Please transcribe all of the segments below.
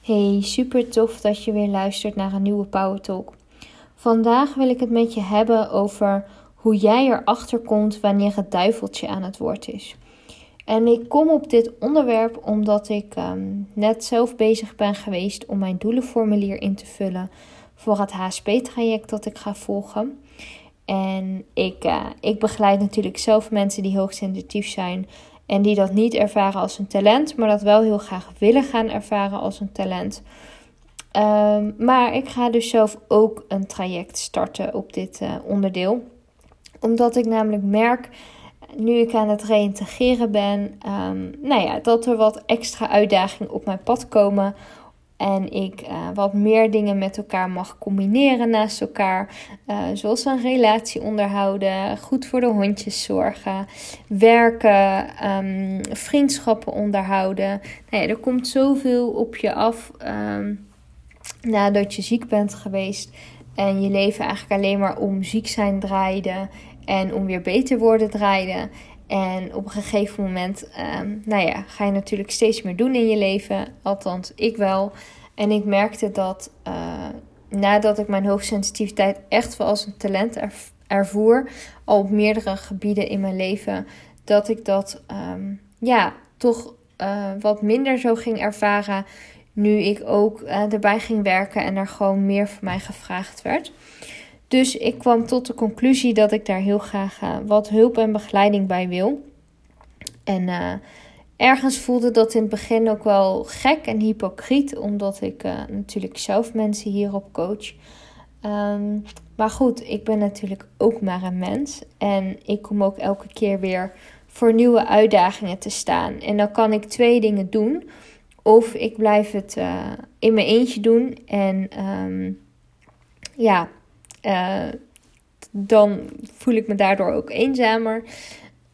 Hey, super tof dat je weer luistert naar een nieuwe Power Talk. Vandaag wil ik het met je hebben over hoe jij erachter komt wanneer het duiveltje aan het woord is. En ik kom op dit onderwerp omdat ik ehm, net zelf bezig ben geweest om mijn doelenformulier in te vullen voor het HSP-traject dat ik ga volgen. En ik, uh, ik begeleid natuurlijk zelf mensen die hoogsensitief zijn en die dat niet ervaren als een talent, maar dat wel heel graag willen gaan ervaren als een talent. Ehm, maar ik ga dus zelf ook een traject starten op dit uh, onderdeel. Omdat ik namelijk merk, nu ik aan het reïntegreren ben, um, nou ja, dat er wat extra uitdagingen op mijn pad komen en ik uh, wat meer dingen met elkaar mag combineren naast elkaar. Uh, zoals een relatie onderhouden, goed voor de hondjes zorgen, werken, um, vriendschappen onderhouden. Nou ja, er komt zoveel op je af um, nadat je ziek bent geweest. En je leven eigenlijk alleen maar om ziek zijn draaide. En om weer beter worden draaide. En op een gegeven moment, um, nou ja, ga je natuurlijk steeds meer doen in je leven. Althans, ik wel. En ik merkte dat uh, nadat ik mijn hoogsensitiviteit echt wel als een talent ervoer, al op meerdere gebieden in mijn leven, dat ik dat um, ja, toch uh, wat minder zo ging ervaren. Nu ik ook uh, erbij ging werken en er gewoon meer van mij gevraagd werd. Dus ik kwam tot de conclusie dat ik daar heel graag wat hulp en begeleiding bij wil. En ergens voelde dat in het begin ook wel gek en hypocriet, omdat ik uh, natuurlijk zelf mensen hierop coach. Um, maar goed, ik ben natuurlijk ook maar een mens. En ik kom ook elke keer weer voor nieuwe uitdagingen te staan. En dan kan ik twee dingen doen. Of ik blijf het in mijn eentje doen en um, ja, uh, dan voel ik me daardoor ook eenzamer.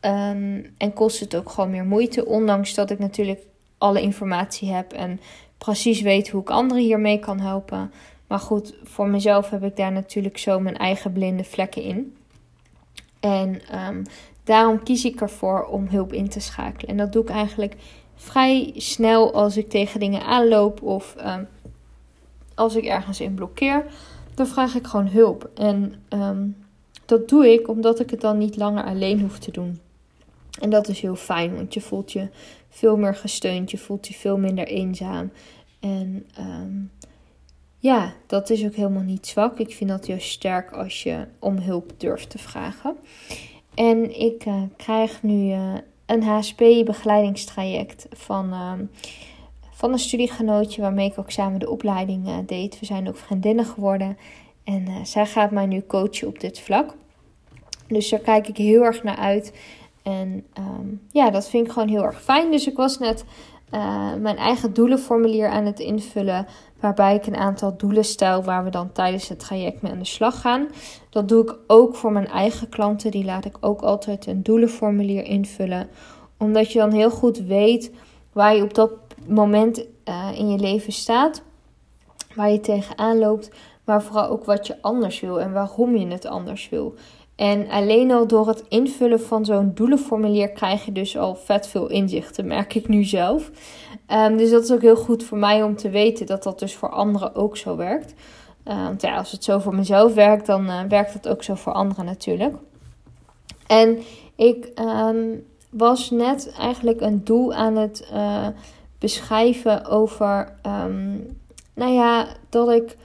Um, en kost het ook gewoon meer moeite. Ondanks dat ik natuurlijk alle informatie heb en precies weet hoe ik anderen hiermee kan helpen. Maar goed, voor mezelf heb ik daar natuurlijk zo mijn eigen blinde vlekken in. En um, daarom kies ik ervoor om hulp in te schakelen. En dat doe ik eigenlijk vrij snel als ik tegen dingen aanloop of um, als ik ergens in blokkeer dan vraag ik gewoon hulp. En dat doe ik omdat ik het dan niet langer alleen hoef te doen. En dat is heel fijn, want je voelt je veel meer gesteund, je voelt je veel minder eenzaam. En um, ja, dat is ook helemaal niet zwak. Ik vind dat juist sterk als je om hulp durft te vragen. En ik uh, krijg nu uh, een HSP-begeleidingstraject van. Uh, van een studiegenootje waarmee ik ook samen de opleiding uh, deed. We zijn ook vriendinnen geworden. En zij gaat mij nu coachen op dit vlak. Dus daar kijk ik heel erg naar uit. En um, ja, dat vind ik gewoon heel erg fijn. Dus ik was net uh, mijn eigen doelenformulier aan het invullen. Waarbij ik een aantal doelen stel waar we dan tijdens het traject mee aan de slag gaan. Dat doe ik ook voor mijn eigen klanten. Die laat ik ook altijd een doelenformulier invullen. Omdat je dan heel goed weet waar je op dat moment uh, in je leven staat, waar je tegenaan loopt, maar vooral ook wat je anders wil en waarom je het anders wil. En alleen al door het invullen van zo'n doelenformulier krijg je dus al vet veel inzichten, merk ik nu zelf. Um, dus dat is ook heel goed voor mij om te weten dat dat dus voor anderen ook zo werkt. Uh, want ja, als het zo voor mezelf werkt, dan uh, werkt het ook zo voor anderen natuurlijk. En ik um, was net eigenlijk een doel aan het uh, beschrijven over, nou ja, dat ik,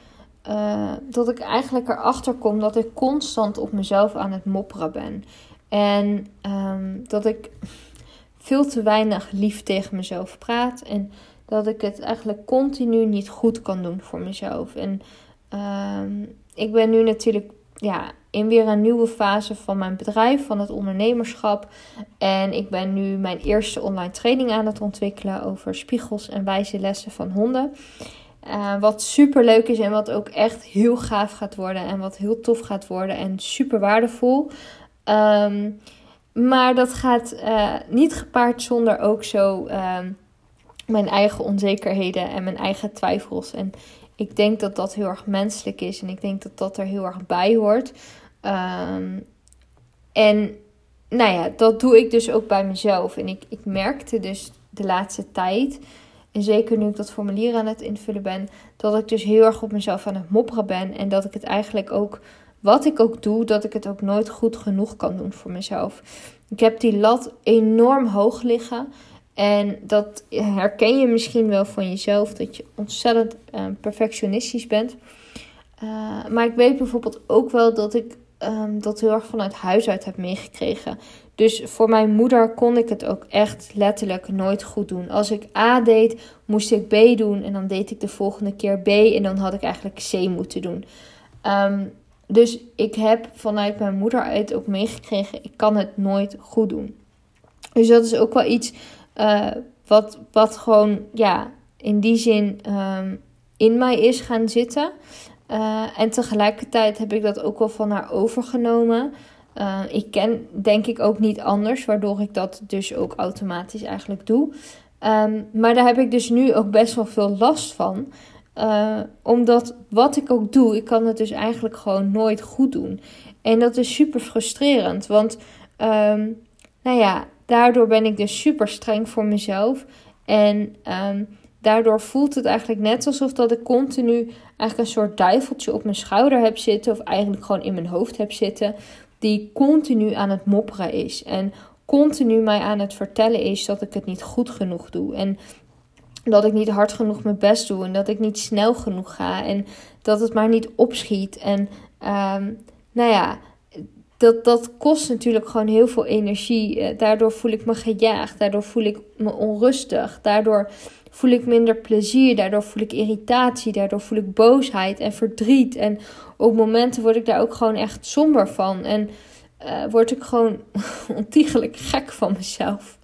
uh, dat ik eigenlijk erachter kom dat ik constant op mezelf aan het mopperen ben. En um, dat ik veel te weinig lief tegen mezelf praat. En dat ik het eigenlijk continu niet goed kan doen voor mezelf. En um, ik ben nu natuurlijk ja, in weer een nieuwe fase van mijn bedrijf, van het ondernemerschap. En ik ben nu mijn eerste online training aan het ontwikkelen over spiegels en wijze lessen van honden. Uh, wat super leuk is en wat ook echt heel gaaf gaat worden en wat heel tof gaat worden en super waardevol. Um, maar dat gaat uh, niet gepaard zonder ook zo uh, mijn eigen onzekerheden en mijn eigen twijfels. En ik denk dat dat heel erg menselijk is en ik denk dat dat er heel erg bij hoort. Um, en nou ja, dat doe ik dus ook bij mezelf. En ik, ik merkte dus de laatste tijd En zeker nu ik dat formulier aan het invullen ben, dat ik dus heel erg op mezelf aan het mopperen ben. En dat ik het eigenlijk ook, wat ik ook doe, dat ik het ook nooit goed genoeg kan doen voor mezelf. Ik heb die lat enorm hoog liggen. En dat herken je misschien wel van jezelf, dat je ontzettend uh, perfectionistisch bent. Uh, maar ik weet bijvoorbeeld ook wel dat ik um, dat heel erg vanuit huis uit heb meegekregen. Dus voor mijn moeder kon ik het ook echt letterlijk nooit goed doen. Als ik A deed, moest ik B doen. En dan deed ik de volgende keer B. En dan had ik eigenlijk C moeten doen. Um, dus ik heb vanuit mijn moeder uit ook meegekregen: ik kan het nooit goed doen. Dus dat is ook wel iets uh, wat, wat gewoon, ja, in die zin um, in mij is gaan zitten. Uh, en tegelijkertijd heb ik dat ook wel van haar overgenomen. Uh, ik ken denk ik ook niet anders, waardoor ik dat dus ook automatisch eigenlijk doe. Um, maar daar heb ik dus nu ook best wel veel last van. Uh, omdat wat ik ook doe, ik kan het dus eigenlijk gewoon nooit goed doen. En dat is super frustrerend. Want um, nou ja, daardoor ben ik dus super streng voor mezelf. En um, daardoor voelt het eigenlijk net alsof dat ik continu eigenlijk een soort duiveltje op mijn schouder heb zitten. Of eigenlijk gewoon in mijn hoofd heb zitten. Die continu aan het mopperen is. En continu mij aan het vertellen is dat ik het niet goed genoeg doe. En dat ik niet hard genoeg mijn best doe. En dat ik niet snel genoeg ga. En dat het maar niet opschiet. En um, nou ja, dat, dat kost natuurlijk gewoon heel veel energie. Eh, daardoor voel ik me gejaagd. Daardoor voel ik me onrustig. Daardoor voel ik minder plezier. Daardoor voel ik irritatie. Daardoor voel ik boosheid en verdriet. En op momenten word ik daar ook gewoon echt somber van. En uh, word ik gewoon ontiegelijk gek van mezelf.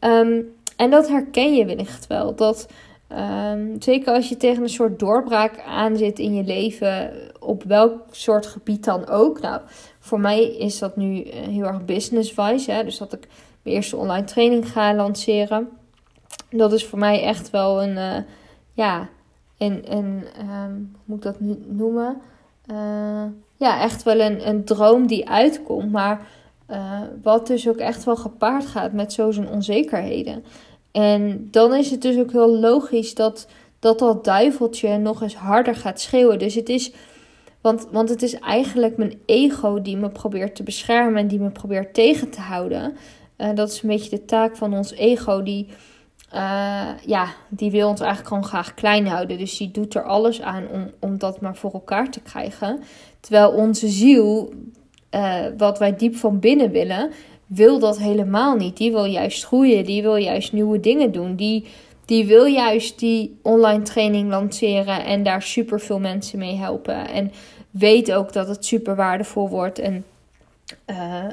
Um, en dat herken je wellicht wel. Dat um, zeker als je tegen een soort doorbraak aan zit in je leven, op welk soort gebied dan ook. Nou, voor mij is dat nu eh, heel erg business-wise. Dus dat ik mijn eerste online training ga lanceren. Dat is voor mij echt wel een, uh, ja, een, een um, hoe moet ik dat noemen? Uh, ja, echt wel een, een droom die uitkomt. Maar uh, wat dus ook echt wel gepaard gaat met zo'n onzekerheden. En dan is het dus ook heel logisch dat dat, dat duiveltje nog eens harder gaat schreeuwen. Dus het is. Want, want het is eigenlijk mijn ego die me probeert te beschermen en die me probeert tegen te houden. Dat is een beetje de taak van ons ego. Die, uh, ja, die wil ons eigenlijk gewoon graag klein houden. Dus die doet er alles aan om, om dat maar voor elkaar te krijgen. Terwijl onze ziel, uh, wat wij diep van binnen willen, wil dat helemaal niet. Die wil juist groeien, die wil juist nieuwe dingen doen. Die, die wil juist die online training lanceren en daar super veel mensen mee helpen. En weet ook dat het super waardevol wordt en uh,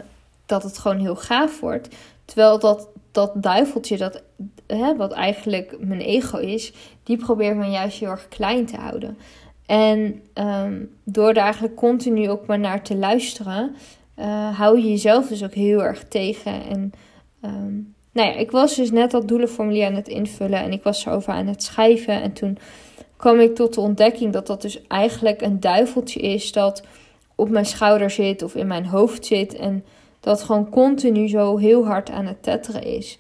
dat het gewoon heel gaaf wordt. Terwijl dat, dat duiveltje, dat, hè, wat eigenlijk mijn ego is, die probeert me juist heel erg klein te houden. En um, door er eigenlijk continu ook maar naar te luisteren, uh, hou je jezelf dus ook heel erg tegen. En um, nou ja, ik was dus net dat doelenformulier aan het invullen en ik was erover aan het schrijven. En toen kwam ik tot de ontdekking dat dat dus eigenlijk een duiveltje is dat op mijn schouder zit of in mijn hoofd zit. En dat gewoon continu zo heel hard aan het tetteren is.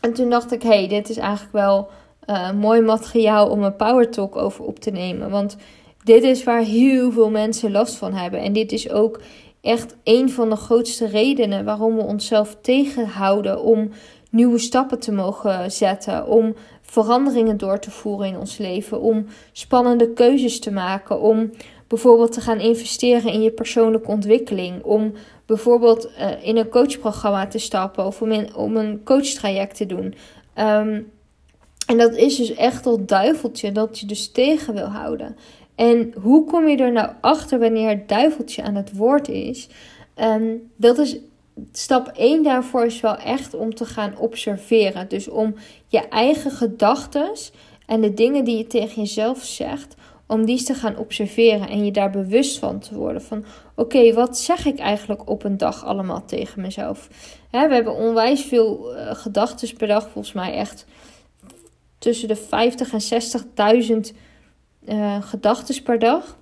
En toen dacht ik, hey, dit is eigenlijk wel uh, mooi materiaal om een power talk over op te nemen. Want dit is waar heel veel mensen last van hebben. En dit is ook echt een van de grootste redenen waarom we onszelf tegenhouden om nieuwe stappen te mogen zetten, om veranderingen door te voeren in ons leven, om spannende keuzes te maken, om bijvoorbeeld te gaan investeren in je persoonlijke ontwikkeling, om bijvoorbeeld uh, in een coachprogramma te stappen of om, een coachtraject te doen. Um, en dat is dus echt dat duiveltje dat je dus tegen wil houden. En hoe kom je er nou achter wanneer het duiveltje aan het woord is? Um, dat is stap 1 daarvoor is wel echt om te gaan observeren. Dus om je eigen gedachten en de dingen die je tegen jezelf zegt, om die te gaan observeren en je daar bewust van te worden. Van oké, wat zeg ik eigenlijk op een dag allemaal tegen mezelf? we hebben onwijs veel uh, gedachten per dag, volgens mij echt tussen de 50 en 60.000 uh, gedachten per dag.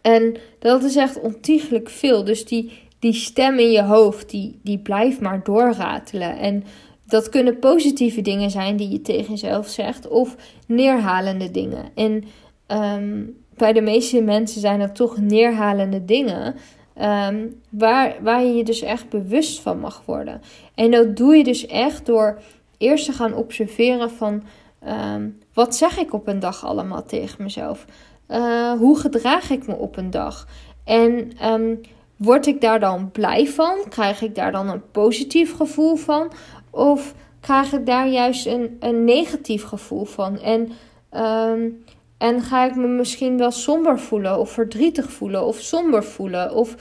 En dat is echt ontiegelijk veel. Dus die, die stem in je hoofd, die, die blijft maar doorratelen. En dat kunnen positieve dingen zijn die je tegen jezelf zegt, of neerhalende dingen. En ehm, bij de meeste mensen zijn dat toch neerhalende dingen. Ehm, waar, waar je je dus echt bewust van mag worden. En dat doe je dus echt door eerst te gaan observeren van ehm, wat zeg ik op een dag allemaal tegen mezelf? Uh, hoe gedraag ik me op een dag? En word ik daar dan blij van? Krijg ik daar dan een positief gevoel van? Of krijg ik daar juist een, een negatief gevoel van? En, um, en ga ik me misschien wel somber voelen, of verdrietig voelen, of somber voelen, of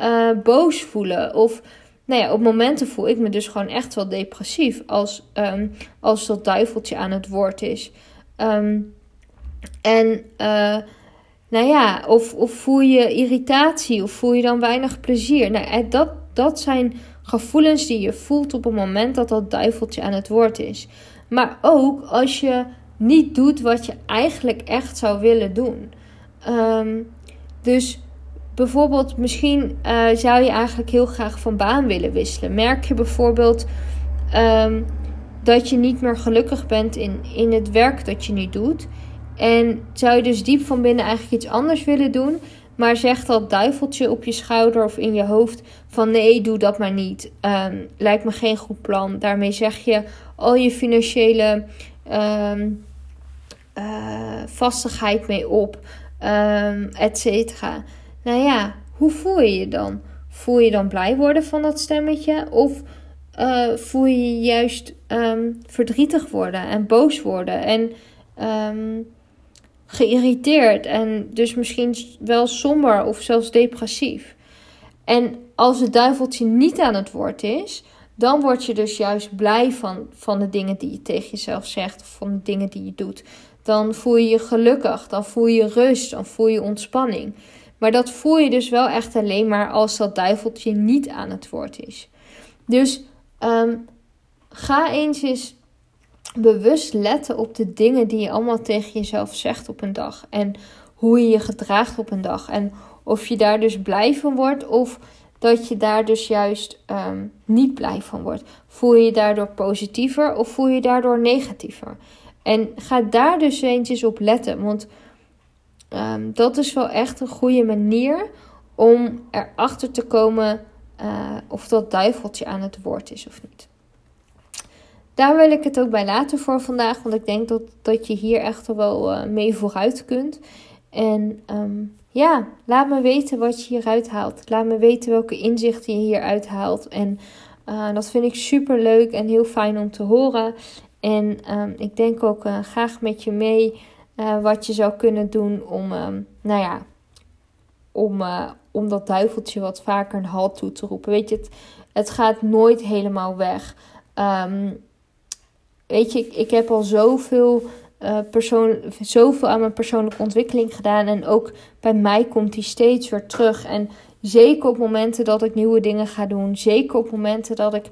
uh, boos voelen? Of nou ja, op momenten voel ik me dus gewoon echt wel depressief als, um, als dat duiveltje aan het woord is. Um, en uh, nou ja, of, of voel je irritatie of voel je dan weinig plezier? Nou, dat, dat zijn gevoelens die je voelt op het moment dat dat duiveltje aan het woord is. Maar ook als je niet doet wat je eigenlijk echt zou willen doen. Um, dus bijvoorbeeld, misschien uh, zou je eigenlijk heel graag van baan willen wisselen. Merk je bijvoorbeeld um, dat je niet meer gelukkig bent in, in het werk dat je nu doet. En zou je dus diep van binnen eigenlijk iets anders willen doen, maar zegt dat duiveltje op je schouder of in je hoofd van nee, doe dat maar niet. Um, lijkt me geen goed plan. Daarmee zeg je al je financiële uh, vastigheid mee op, um, et cetera. Nou ja, hoe voel je je dan? Voel je dan blij worden van dat stemmetje? Of uh, voel je juist verdrietig worden en boos worden? En geïrriteerd en dus misschien wel somber of zelfs depressief. En als het duiveltje niet aan het woord is, dan word je dus juist blij van, van de dingen die je tegen jezelf zegt of van de dingen die je doet. Dan voel je je gelukkig, dan voel je rust, dan voel je ontspanning. Maar dat voel je dus wel echt alleen maar als dat duiveltje niet aan het woord is. Dus um, ga eens eens bewust letten op de dingen die je allemaal tegen jezelf zegt op een dag. En hoe je je gedraagt op een dag. En of je daar dus blij van wordt of dat je daar dus juist um, niet blij van wordt. Voel je je daardoor positiever of voel je daardoor negatiever? En ga daar dus eens op letten. Want um, dat is wel echt een goede manier om erachter te komen uh, of dat duiveltje aan het woord is of niet. Daar wil ik het ook bij laten voor vandaag, want ik denk dat, dat je hier echt wel uh, mee vooruit kunt. En um, ja, laat me weten wat je hieruit haalt. Laat me weten welke inzichten je hieruit haalt. En uh, dat vind ik super leuk en heel fijn om te horen. En um, ik denk ook uh, graag met je mee wat je zou kunnen doen om, um, nou ja, om, om dat duiveltje wat vaker een halt toe te roepen. Weet je, het, het gaat nooit helemaal weg. Um, weet je, ik, ik heb al zoveel, persoon, zoveel aan mijn persoonlijke ontwikkeling gedaan. En ook bij mij komt die steeds weer terug. En zeker op momenten dat ik nieuwe dingen ga doen. Zeker op momenten dat ik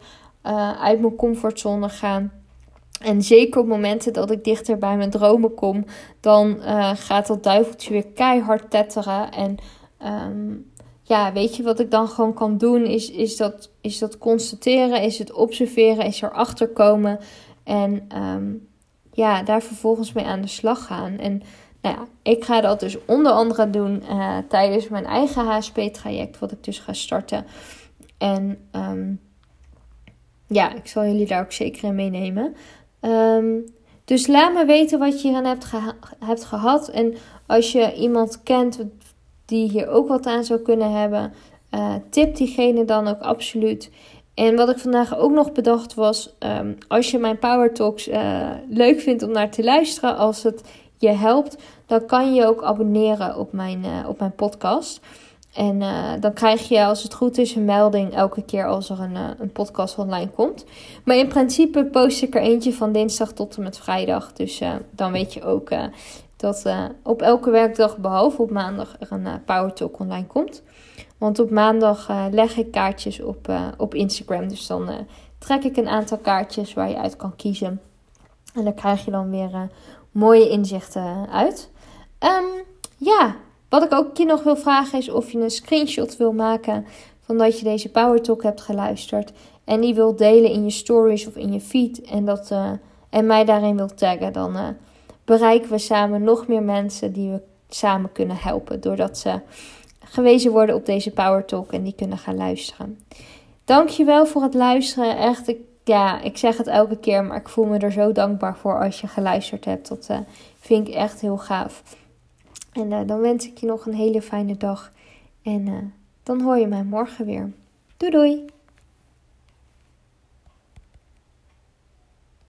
uit mijn comfortzone ga. En zeker op momenten dat ik dichter bij mijn dromen kom, dan uh, gaat dat duiveltje weer keihard tetteren. En um, ja, weet je wat ik dan gewoon kan doen? Is, is, dat, is dat constateren, is het observeren, is erachter komen. En um, ja, daar vervolgens mee aan de slag gaan. En nou ja, ik ga dat dus onder andere doen uh, tijdens mijn eigen HSP-traject, wat ik dus ga starten. En um, ja, ik zal jullie daar ook zeker in meenemen. Um, dus laat me weten wat je hierin hebt, hebt gehad. En als je iemand kent die hier ook wat aan zou kunnen hebben, uh, tip diegene dan ook absoluut. En wat ik vandaag ook nog bedacht was, um, als je mijn Power Talks uh, leuk vindt om naar te luisteren, als het je helpt, dan kan je ook abonneren op mijn, uh, op mijn podcast. En uh, dan krijg je, als het goed is, een melding elke keer als er een, een podcast online komt. Maar in principe post ik er eentje van dinsdag tot en met vrijdag. Dus dan weet je ook dat op elke werkdag, behalve op maandag, er een Power Talk online komt. Want op maandag leg ik kaartjes op, op Instagram. Dus dan trek ik een aantal kaartjes waar je uit kan kiezen. En daar krijg je dan weer mooie inzichten uit. Um, ja, wat ik ook je nog wil vragen is of je een screenshot wil maken van dat je deze Power Talk hebt geluisterd en die wilt delen in je stories of in je feed en, dat, uh, en mij daarin wilt taggen, dan uh, bereiken we samen nog meer mensen die we samen kunnen helpen. Doordat ze gewezen worden op deze Power Talk en die kunnen gaan luisteren. Dankjewel voor het luisteren. Echt, ik, ja, ik zeg het elke keer, maar ik voel me er zo dankbaar voor als je geluisterd hebt. Dat uh, vind ik echt heel gaaf. En dan wens ik je nog een hele fijne dag. En dan hoor je mij morgen weer. Doei doei!